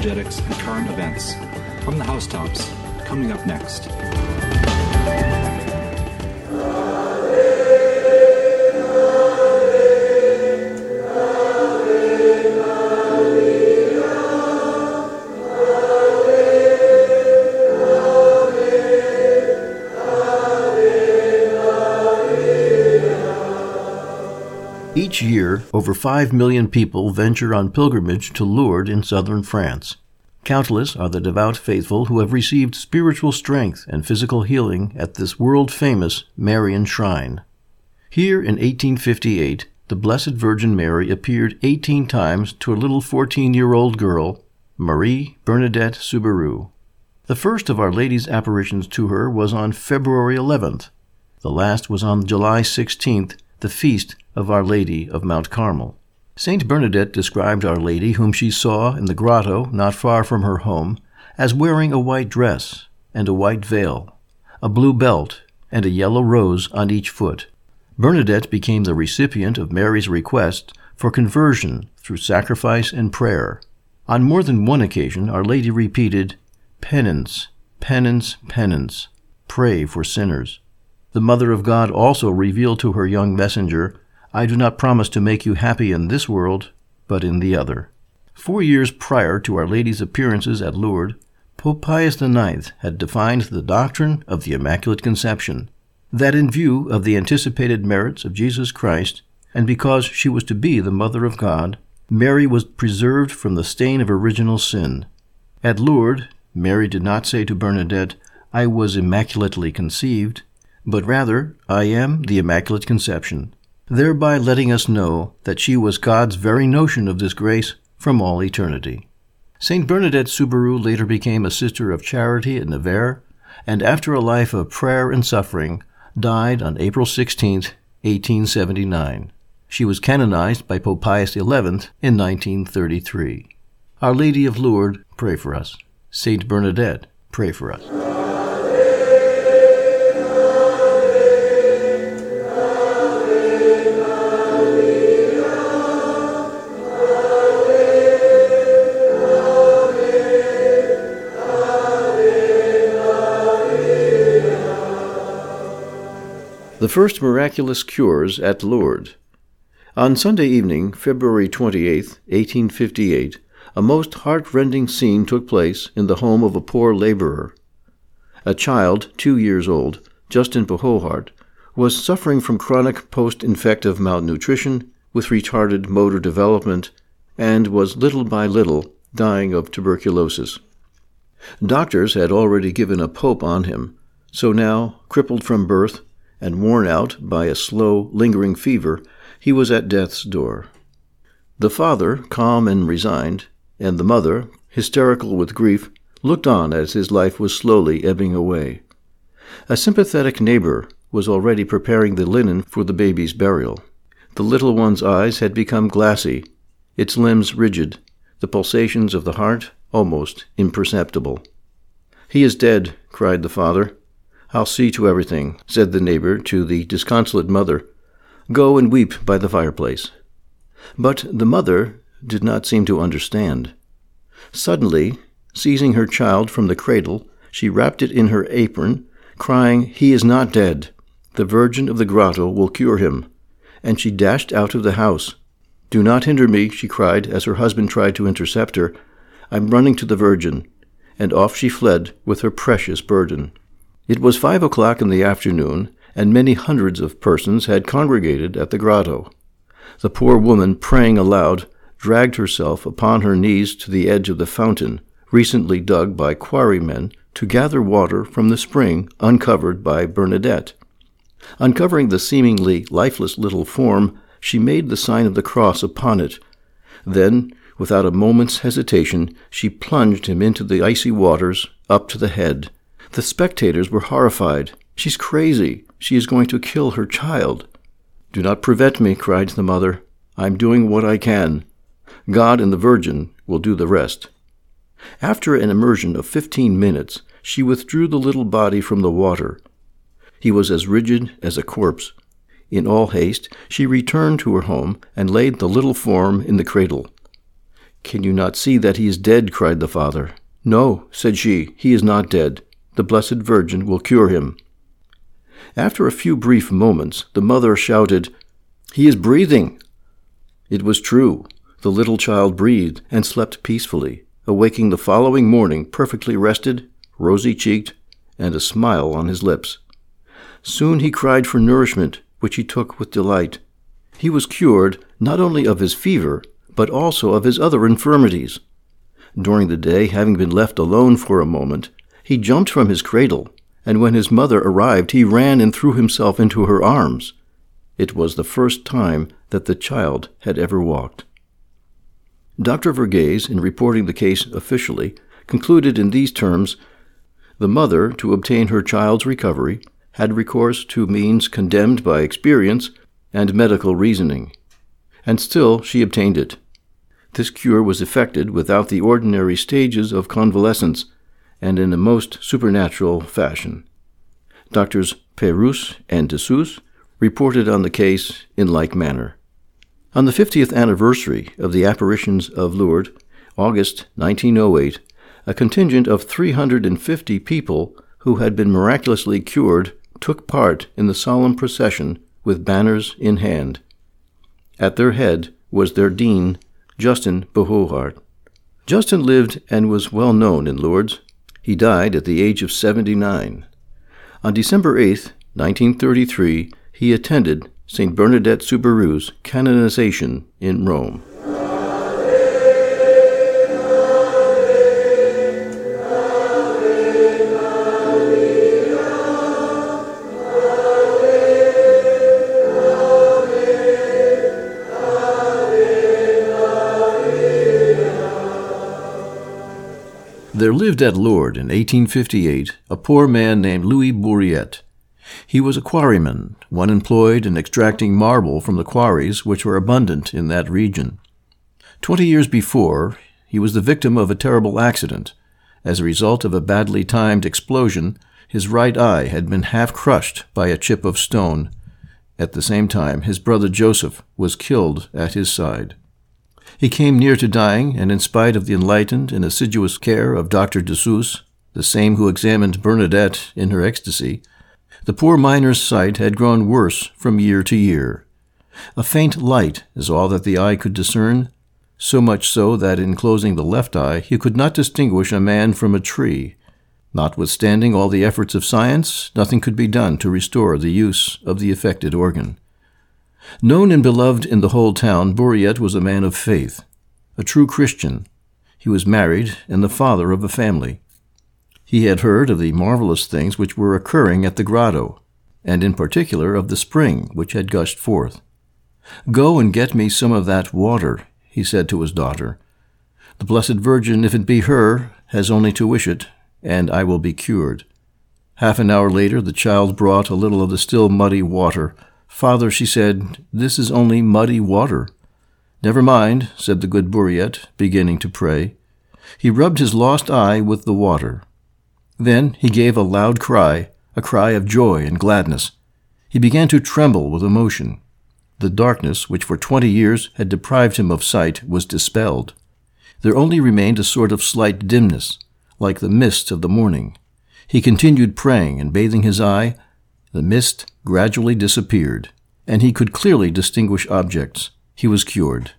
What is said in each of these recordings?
apologetics, and current events. From the housetops, coming up next. Year, over 5 million people venture on pilgrimage to Lourdes in southern France. Countless are the devout faithful who have received spiritual strength and physical healing at this world famous Marian shrine. Here in 1858, the Blessed Virgin Mary appeared 18 times to a little 14 year old girl, Marie Bernadette Soubirous. The first of Our Lady's apparitions to her was on February 11th. The last was on July 16th, the feast of Our Lady of Mount Carmel. Saint Bernadette described Our Lady, whom she saw in the grotto not far from her home, as wearing a white dress and a white veil, a blue belt, and a yellow rose on each foot. Bernadette became the recipient of Mary's request for conversion through sacrifice and prayer. On more than one occasion, Our Lady repeated, Penance, penance, penance, pray for sinners. The Mother of God also revealed to her young messenger I do not promise to make you happy in this world, but in the other. Four years prior to Our Lady's appearances at Lourdes, Pope Pius IX had defined the doctrine of the Immaculate Conception, that in view of the anticipated merits of Jesus Christ, and because she was to be the Mother of God, Mary was preserved from the stain of original sin. At Lourdes, Mary did not say to Bernadette, I was immaculately conceived, but rather, I am the Immaculate Conception thereby letting us know that she was God's very notion of this grace from all eternity. Saint Bernadette Soubirous later became a sister of charity at Nevers, and after a life of prayer and suffering, died on April 16, 1879. She was canonized by Pope Pius XI in 1933. Our Lady of Lourdes, pray for us. Saint Bernadette, pray for us. First miraculous cures at Lourdes. On Sunday evening, February 28, 1858, a most heart-rending scene took place in the home of a poor laborer. A child, two years old, Justin Bouhort, was suffering from chronic post-infective malnutrition with retarded motor development and was little by little dying of tuberculosis. Doctors had already given a pope on him, so now, crippled from birth, and worn out by a slow, lingering fever, he was at death's door. The father, calm and resigned, and the mother, hysterical with grief, looked on as his life was slowly ebbing away. A sympathetic neighbor was already preparing the linen for the baby's burial. The little one's eyes had become glassy, its limbs rigid, the pulsations of the heart almost imperceptible. He is dead, cried the father. I'll see to everything, said the neighbor to the disconsolate mother. Go and weep by the fireplace. But the mother did not seem to understand. Suddenly, seizing her child from the cradle, she wrapped it in her apron, crying, He is not dead. The Virgin of the grotto will cure him. And she dashed out of the house. Do not hinder me, she cried, as her husband tried to intercept her. I'm running to the Virgin. And off she fled with her precious burden. It was five o'clock in the afternoon, and many hundreds of persons had congregated at the grotto. The poor woman, praying aloud, dragged herself upon her knees to the edge of the fountain, recently dug by quarrymen to gather water from the spring uncovered by Bernadette. Uncovering the seemingly lifeless little form, she made the sign of the cross upon it. Then, without a moment's hesitation, she plunged him into the icy waters up to the head. The spectators were horrified. She's crazy. She is going to kill her child. Do not prevent me, cried the mother. I'm doing what I can. God and the Virgin will do the rest. After an immersion of fifteen minutes, she withdrew the little body from the water. He was as rigid as a corpse. In all haste, she returned to her home and laid the little form in the cradle. Can you not see that he is dead? cried the father. No, said she, he is not dead. The Blessed Virgin will cure him. After a few brief moments, the mother shouted, He is breathing! It was true. The little child breathed and slept peacefully, awaking the following morning perfectly rested, rosy cheeked, and a smile on his lips. Soon he cried for nourishment, which he took with delight. He was cured not only of his fever, but also of his other infirmities. During the day, having been left alone for a moment, he jumped from his cradle, and when his mother arrived, he ran and threw himself into her arms. It was the first time that the child had ever walked. Dr. Vergez, in reporting the case officially, concluded in these terms The mother, to obtain her child's recovery, had recourse to means condemned by experience and medical reasoning, and still she obtained it. This cure was effected without the ordinary stages of convalescence and in a most supernatural fashion. Doctors Peyrus and Dozous reported on the case in like manner. On the 50th anniversary of the apparitions of Lourdes, August 1908, a contingent of 350 people who had been miraculously cured took part in the solemn procession with banners in hand. At their head was their dean, Justin Bouhort. Justin lived and was well known in Lourdes. He died at the age of 79. On December 8, 1933, he attended St. Bernadette Soubirous' canonization in Rome. There lived at Lourdes in 1858 a poor man named Louis Bourriette. He was a quarryman, one employed in extracting marble from the quarries which were abundant in that region. Twenty years before, he was the victim of a terrible accident. As a result of a badly timed explosion, his right eye had been half crushed by a chip of stone. At the same time, his brother Joseph was killed at his side. He came near to dying, and in spite of the enlightened and assiduous care of Dr. Dozous, the same who examined Bernadette in her ecstasy, the poor miner's sight had grown worse from year to year. A faint light is all that the eye could discern, so much so that in closing the left eye he could not distinguish a man from a tree. Notwithstanding all the efforts of science, nothing could be done to restore the use of the affected organ. Known and beloved in the whole town, Bourriette was a man of faith, a true Christian. He was married and the father of a family. He had heard of the marvelous things which were occurring at the grotto, and in particular of the spring which had gushed forth. Go and get me some of that water, he said to his daughter. The Blessed Virgin, if it be her, has only to wish it, and I will be cured. Half an hour later, the child brought a little of the still muddy water. Father, she said, this is only muddy water. Never mind, said the good Bourriette, beginning to pray. He rubbed his lost eye with the water. Then he gave a loud cry, a cry of joy and gladness. He began to tremble with emotion. The darkness, which for twenty years had deprived him of sight, was dispelled. There only remained a sort of slight dimness, like the mist of the morning. He continued praying and bathing his eye. The mist gradually disappeared, and he could clearly distinguish objects. He was cured.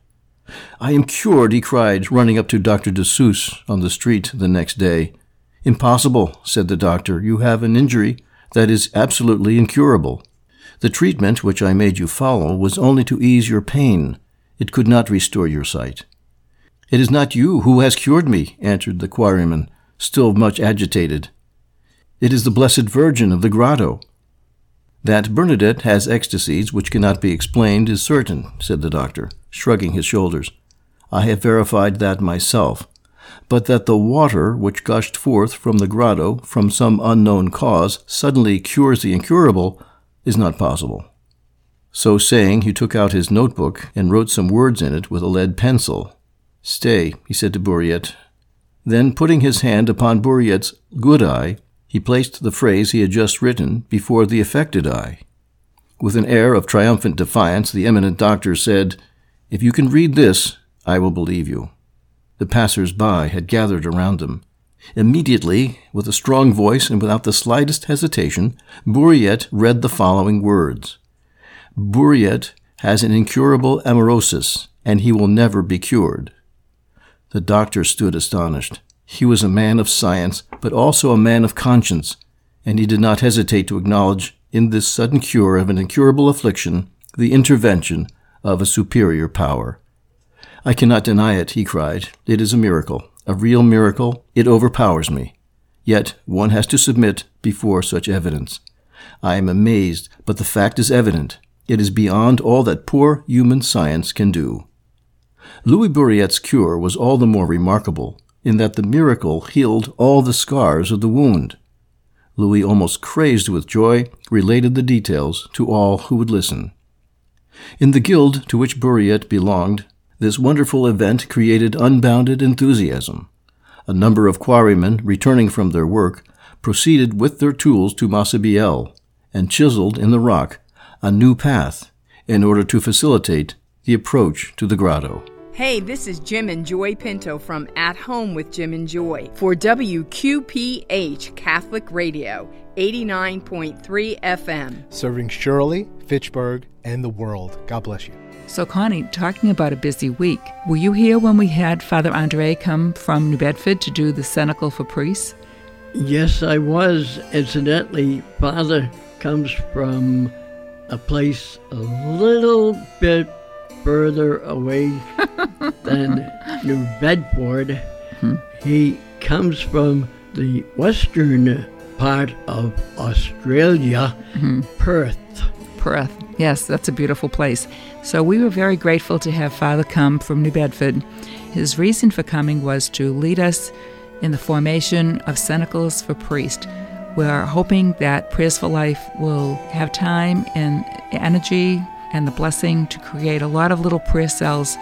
I am cured, he cried, running up to Dr. Dozous on the street the next day. Impossible, said the doctor. You have an injury that is absolutely incurable. The treatment which I made you follow was only to ease your pain. It could not restore your sight. It is not you who has cured me, answered the quarryman, still much agitated. It is the Blessed Virgin of the grotto. That Bernadette has ecstasies which cannot be explained is certain, said the doctor, shrugging his shoulders. I have verified that myself but that the water which gushed forth from the grotto from some unknown cause suddenly cures the incurable is not possible. So saying, he took out his notebook and wrote some words in it with a lead pencil. Stay, he said to Bourriette. Then, putting his hand upon Bourriette's good eye, he placed the phrase he had just written before the affected eye. With an air of triumphant defiance, the eminent doctor said, If you can read this, I will believe you. The passers-by had gathered around him. Immediately, with a strong voice and without the slightest hesitation, Bourriette read the following words. Bourriette has an incurable amaurosis, and he will never be cured. The doctor stood astonished. He was a man of science, but also a man of conscience, and he did not hesitate to acknowledge in this sudden cure of an incurable affliction the intervention of a superior power. I cannot deny it, he cried. It is a miracle, a real miracle. It overpowers me. Yet one has to submit before such evidence. I am amazed, but the fact is evident. It is beyond all that poor human science can do. Louis Bourriette's cure was all the more remarkable in that the miracle healed all the scars of the wound. Louis, almost crazed with joy, related the details to all who would listen. In the guild to which Bourriette belonged, this wonderful event created unbounded enthusiasm. A number of quarrymen, returning from their work, proceeded with their tools to Massabielle and chiseled in the rock a new path in order to facilitate the approach to the grotto. Hey, this is Jim and Joy Pinto from At Home with Jim and Joy for WQPH Catholic Radio, 89.3 FM. Serving Shirley, Fitchburg, and the world. God bless you. So, Connie, talking about a busy week, were you here when we had Father Andre come from New Bedford to do the cenacle for priests? Yes, I was. Incidentally, Father comes from a place a little bit further away than New Bedford. Hmm. He comes from the western part of Australia, hmm. Perth. Perth. Yes, that's a beautiful place. So we were very grateful to have Father come from New Bedford. His reason for coming was to lead us in the formation of cenacles for priests. We are hoping that Prayers for Life will have time and energy and the blessing to create a lot of little prayer cells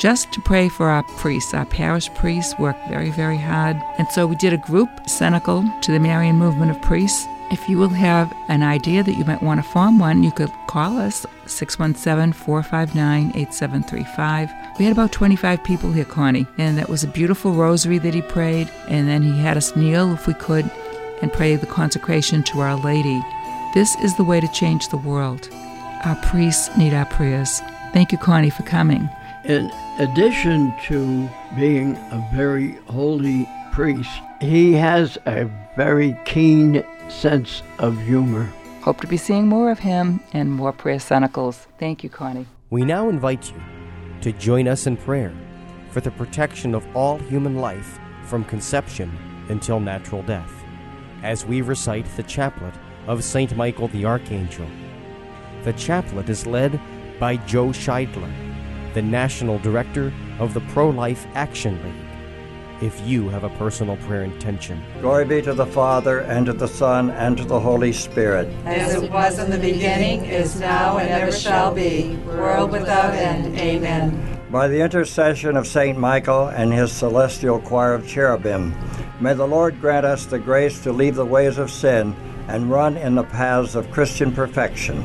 just to pray for our priests. Our parish priests work very, very hard. And so we did a group cenacle to the Marian movement of priests. If you will have an idea that you might want to form one, you could call us 617 459 8735. We had about 25 people here, Connie, and that was a beautiful rosary that he prayed. And then he had us kneel, if we could, and pray the consecration to Our Lady. This is the way to change the world. Our priests need our prayers. Thank you, Connie, for coming. In addition to being a very holy priest, he has a very keen sense of humor. Hope to be seeing more of him and more prayer cenacles. Thank you, Connie. We now invite you to join us in prayer for the protection of all human life from conception until natural death, as we recite the chaplet of St. Michael the Archangel the chaplet is led by Joe Scheidler, the National Director of the Pro Life Action League. If you have a personal prayer intention, glory be to the Father, and to the Son, and to the Holy Spirit. As it was in the beginning, is now, and ever shall be, world without end. Amen. By the intercession of Saint Michael and his celestial choir of cherubim, may the Lord grant us the grace to leave the ways of sin and run in the paths of Christian perfection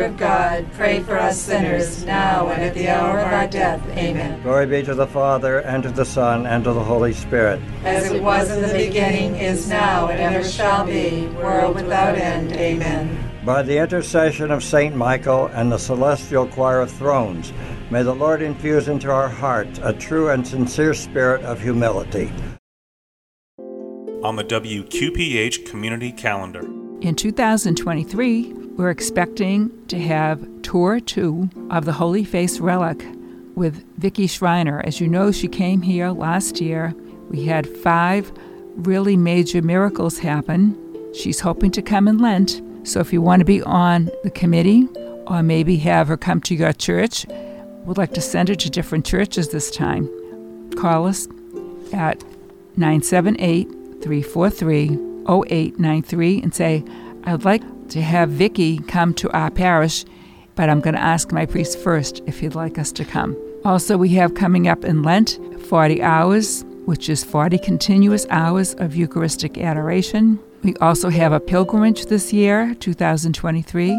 of God, pray for us sinners, now and at the hour of our death. Amen. Glory be to the Father, and to the Son, and to the Holy Spirit. As it was in the beginning, is now, and ever shall be, world without end. Amen. By the intercession of Saint Michael and the celestial choir of thrones, may the Lord infuse into our hearts a true and sincere spirit of humility. On the WQPH Community Calendar. In 2023, we're expecting to have tour two of the Holy Face Relic with Vicki Schreiner. As you know, she came here last year. We had five really major miracles happen. She's hoping to come in Lent. So if you want to be on the committee or maybe have her come to your church, we'd like to send her to different churches this time, call us at 978 343 0893 and say, I'd like to have Vicky come to our parish, but I'm going to ask my priest first if he'd like us to come. Also, we have coming up in Lent 40 hours, which is 40 continuous hours of Eucharistic adoration. We also have a pilgrimage this year, 2023,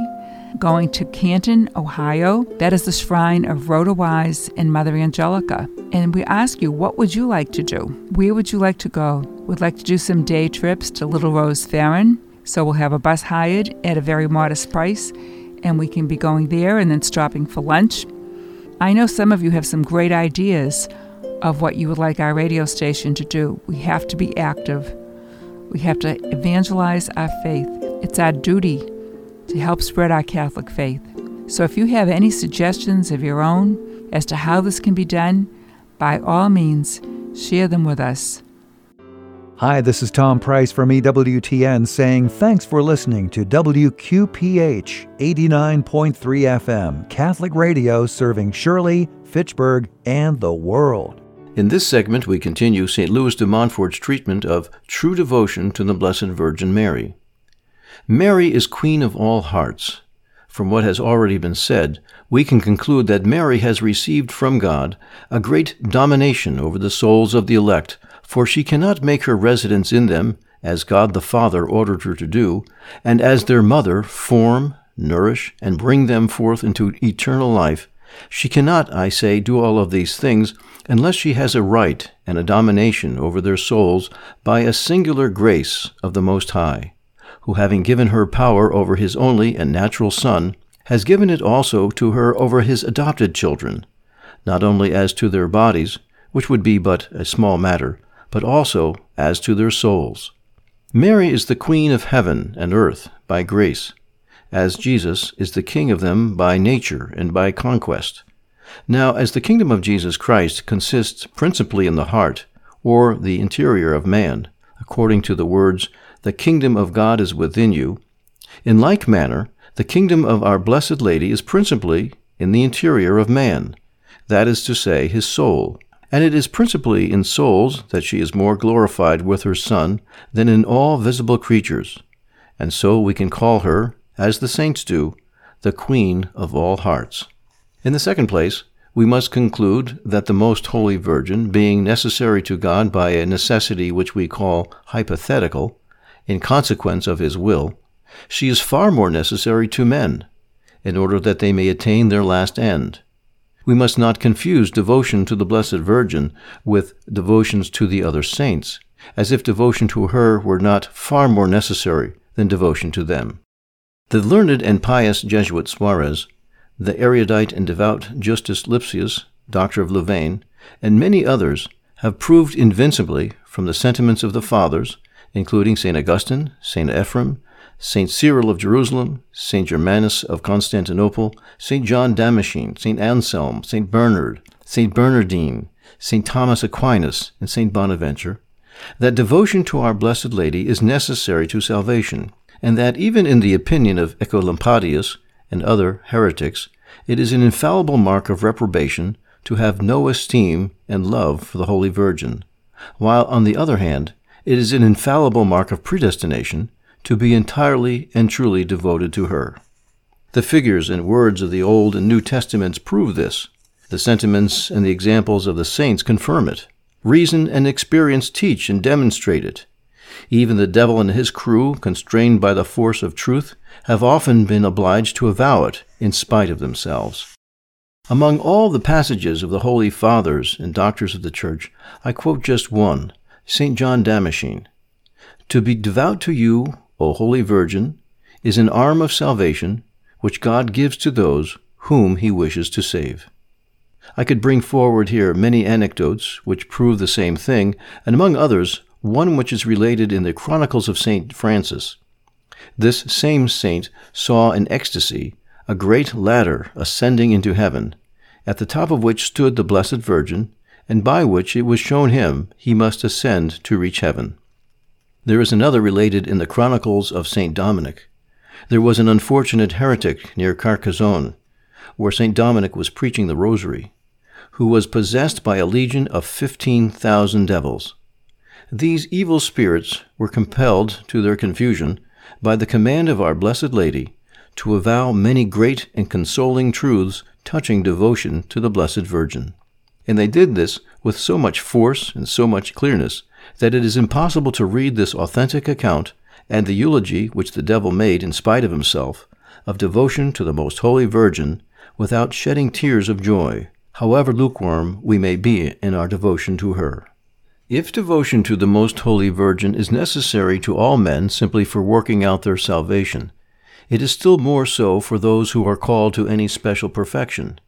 going to Canton, Ohio. That is the shrine of Rhoda Wise and Mother Angelica. And we ask you, what would you like to do? Where would you like to go? We'd like to do some day trips to Little Rose Ferron, so we'll have a bus hired at a very modest price, and we can be going there and then stopping for lunch. I know some of you have some great ideas of what you would like our radio station to do. We have to be active. We have to evangelize our faith. It's our duty to help spread our Catholic faith. So if you have any suggestions of your own as to how this can be done, by all means, share them with us. Hi, this is Tom Price from EWTN saying thanks for listening to WQPH 89.3 FM, Catholic radio serving Shirley, Fitchburg, and the world. In this segment, we continue St. Louis de Montfort's treatment of true devotion to the Blessed Virgin Mary. Mary is Queen of all hearts. From what has already been said, we can conclude that Mary has received from God a great domination over the souls of the elect for she cannot make her residence in them, as God the Father ordered her to do, and as their mother form, nourish, and bring them forth into eternal life. She cannot, I say, do all of these things unless she has a right and a domination over their souls by a singular grace of the Most High, who, having given her power over his only and natural Son, has given it also to her over his adopted children, not only as to their bodies, which would be but a small matter, but also as to their souls. Mary is the Queen of heaven and earth by grace, as Jesus is the King of them by nature and by conquest. Now, as the kingdom of Jesus Christ consists principally in the heart, or the interior of man, according to the words, The kingdom of God is within you, in like manner, the kingdom of our Blessed Lady is principally in the interior of man, that is to say, his soul, and it is principally in souls that she is more glorified with her Son than in all visible creatures, and so we can call her, as the saints do, the Queen of all hearts. In the second place, we must conclude that the Most Holy Virgin, being necessary to God by a necessity which we call hypothetical, in consequence of His will, she is far more necessary to men, in order that they may attain their last end, we must not confuse devotion to the Blessed Virgin with devotions to the other saints, as if devotion to her were not far more necessary than devotion to them. The learned and pious Jesuit Suarez, the erudite and devout Justus Lipsius, doctor of Louvain, and many others have proved invincibly from the sentiments of the Fathers, including St. Augustine, St. Ephrem, St. Cyril of Jerusalem, St. Germanus of Constantinople, St. John Damascene, St. Anselm, St. Bernard, St. Bernardine, St. Thomas Aquinas, and St. Bonaventure, that devotion to our Blessed Lady is necessary to salvation, and that even in the opinion of Oecolampadius and other heretics, it is an infallible mark of reprobation to have no esteem and love for the Holy Virgin, while, on the other hand, it is an infallible mark of predestination to be entirely and truly devoted to her. The figures and words of the Old and New Testaments prove this. The sentiments and the examples of the saints confirm it. Reason and experience teach and demonstrate it. Even the devil and his crew, constrained by the force of truth, have often been obliged to avow it in spite of themselves. Among all the passages of the Holy Fathers and Doctors of the Church, I quote just one, St. John Damascene. To be devout to you, O Holy Virgin, is an arm of salvation which God gives to those whom he wishes to save. I could bring forward here many anecdotes which prove the same thing, and among others, one which is related in the Chronicles of St. Francis. This same saint saw in ecstasy a great ladder ascending into heaven, at the top of which stood the Blessed Virgin, and by which it was shown him he must ascend to reach heaven. There is another related in the Chronicles of St. Dominic. There was an unfortunate heretic near Carcassonne, where St. Dominic was preaching the Rosary, who was possessed by a legion of fifteen thousand devils. These evil spirits were compelled to their confusion by the command of our Blessed Lady to avow many great and consoling truths touching devotion to the Blessed Virgin. And they did this with so much force and so much clearness that it is impossible to read this authentic account and the eulogy which the devil made in spite of himself of devotion to the Most Holy Virgin without shedding tears of joy, however lukewarm we may be in our devotion to her. If devotion to the Most Holy Virgin is necessary to all men simply for working out their salvation, it is still more so for those who are called to any special perfection,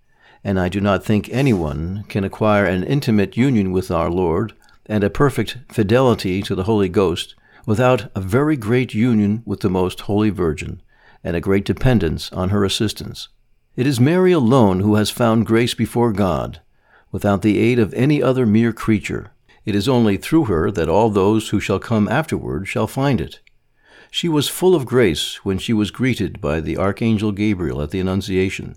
and I do not think anyone can acquire an intimate union with our Lord and a perfect fidelity to the Holy Ghost without a very great union with the Most Holy Virgin and a great dependence on her assistance. It is Mary alone who has found grace before God, without the aid of any other mere creature. It is only through her that all those who shall come afterward shall find it. She was full of grace when she was greeted by the Archangel Gabriel at the Annunciation,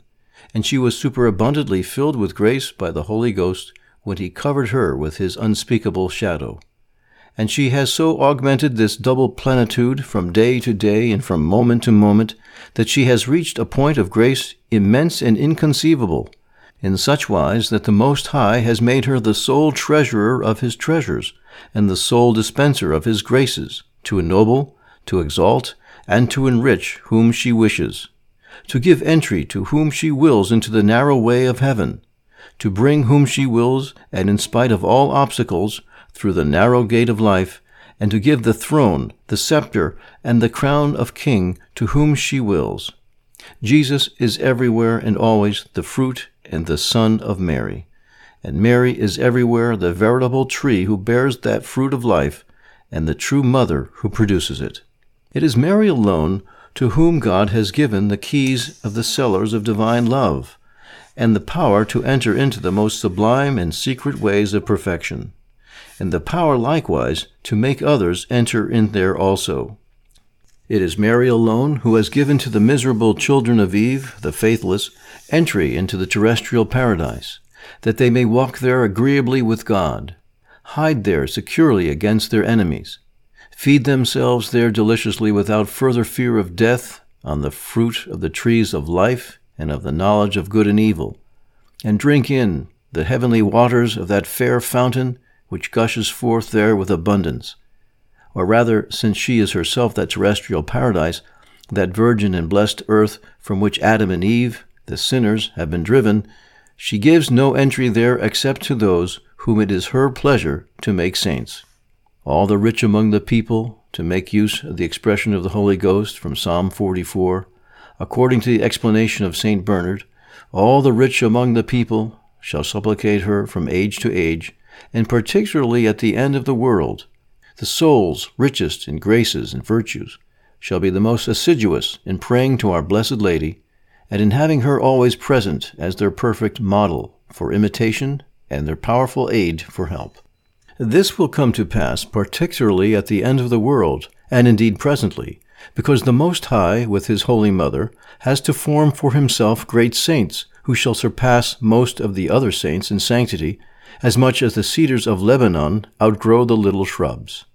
and she was superabundantly filled with grace by the Holy Ghost when he covered her with his unspeakable shadow. And she has so augmented this double plenitude from day to day and from moment to moment that she has reached a point of grace immense and inconceivable, in such wise that the Most High has made her the sole treasurer of his treasures, and the sole dispenser of his graces, to ennoble, to exalt, and to enrich whom she wishes, to give entry to whom she wills into the narrow way of heaven, to bring whom she wills, and in spite of all obstacles, through the narrow gate of life, and to give the throne, the scepter, and the crown of king to whom she wills. Jesus is everywhere and always the fruit and the Son of Mary. And Mary is everywhere the veritable tree who bears that fruit of life, and the true mother who produces it. It is Mary alone to whom God has given the keys of the cellars of divine love, and the power to enter into the most sublime and secret ways of perfection, and the power likewise to make others enter in there also. It is Mary alone who has given to the miserable children of Eve, the faithless, entry into the terrestrial paradise, that they may walk there agreeably with God, hide there securely against their enemies, feed themselves there deliciously without further fear of death on the fruit of the trees of life and of the knowledge of good and evil, and drink in the heavenly waters of that fair fountain which gushes forth there with abundance. Or rather, since she is herself that terrestrial paradise, that virgin and blessed earth from which Adam and Eve, the sinners, have been driven, she gives no entry there except to those whom it is her pleasure to make saints. All the rich among the people, to make use of the expression of the Holy Ghost from Psalm 44, according to the explanation of St. Bernard, all the rich among the people shall supplicate her from age to age, and particularly at the end of the world. The souls richest in graces and virtues shall be the most assiduous in praying to our Blessed Lady, and in having her always present as their perfect model for imitation and their powerful aid for help. This will come to pass particularly at the end of the world, and indeed presently, because the Most High, with his Holy Mother, has to form for himself great saints, who shall surpass most of the other saints in sanctity, as much as the cedars of Lebanon outgrow the little shrubs.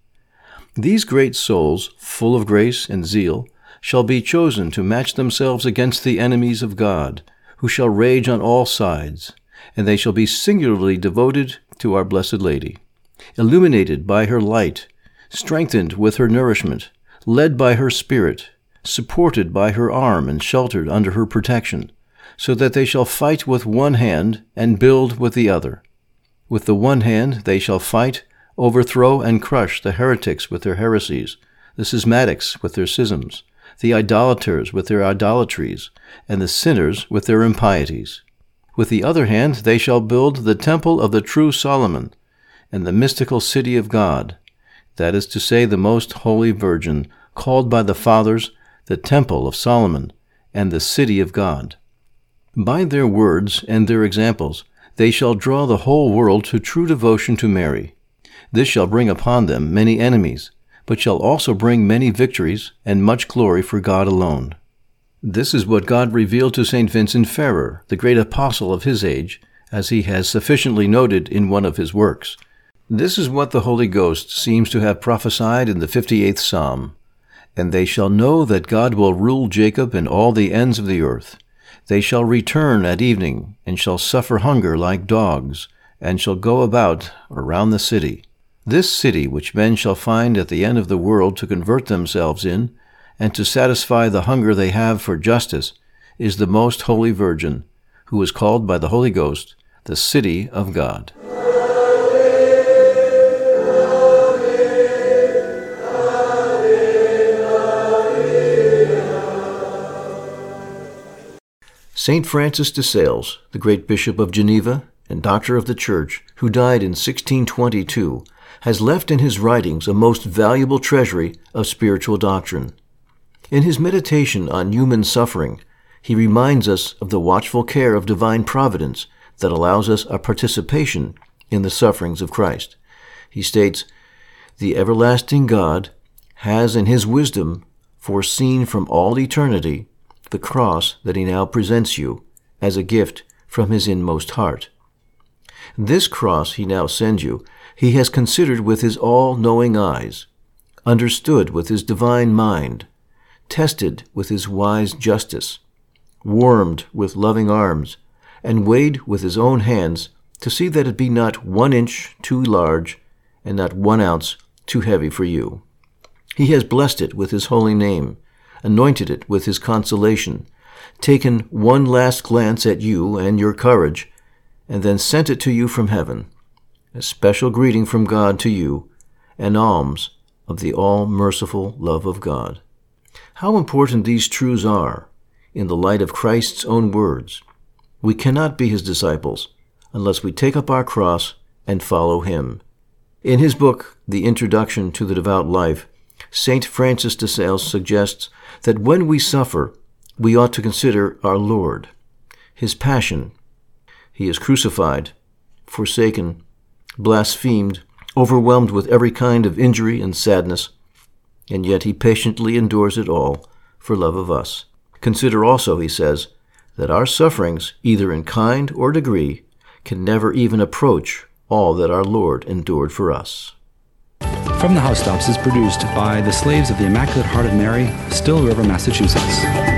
These great souls, full of grace and zeal, shall be chosen to match themselves against the enemies of God, who shall rage on all sides, and they shall be singularly devoted to our Blessed Lady, illuminated by her light, strengthened with her nourishment, led by her Spirit, supported by her arm and sheltered under her protection, so that they shall fight with one hand and build with the other. With the one hand they shall fight, overthrow, and crush the heretics with their heresies, the schismatics with their schisms, the idolaters with their idolatries, and the sinners with their impieties. With the other hand they shall build the temple of the true Solomon, and the mystical city of God, that is to say, the most holy Virgin, called by the fathers the temple of Solomon, and the city of God. By their words and their examples, they shall draw the whole world to true devotion to Mary. This shall bring upon them many enemies, but shall also bring many victories and much glory for God alone. This is what God revealed to St. Vincent Ferrer, the great apostle of his age, as he has sufficiently noted in one of his works. This is what the Holy Ghost seems to have prophesied in the 58th Psalm. And they shall know that God will rule Jacob and all the ends of the earth. They shall return at evening, and shall suffer hunger like dogs, and shall go about around the city. This city which men shall find at the end of the world to convert themselves in, and to satisfy the hunger they have for justice, is the most holy Virgin, who is called by the Holy Ghost the city of God. St. Francis de Sales, the great Bishop of Geneva and Doctor of the Church, who died in 1622, has left in his writings a most valuable treasury of spiritual doctrine. In his meditation on human suffering, he reminds us of the watchful care of divine providence that allows us a participation in the sufferings of Christ. He states, The everlasting God has in his wisdom foreseen from all eternity the cross that he now presents you as a gift from his inmost heart. This cross he now sends you, he has considered with his all knowing eyes, understood with his divine mind, tested with his wise justice, warmed with loving arms, and weighed with his own hands to see that it be not one inch too large and not one ounce too heavy for you. He has blessed it with his holy name, anointed it with his consolation, taken one last glance at you and your courage, and then sent it to you from heaven, a special greeting from God to you, an alms of the all merciful love of God. How important these truths are in the light of Christ's own words. We cannot be his disciples unless we take up our cross and follow him. In his book, The Introduction to the Devout Life, St. Francis de Sales suggests that when we suffer, we ought to consider our Lord, his passion. He is crucified, forsaken, blasphemed, overwhelmed with every kind of injury and sadness, and yet he patiently endures it all for love of us. Consider also, he says, that our sufferings, either in kind or degree, can never even approach all that our Lord endured for us. From the Housetops is produced by the Slaves of the Immaculate Heart of Mary, Still River, Massachusetts.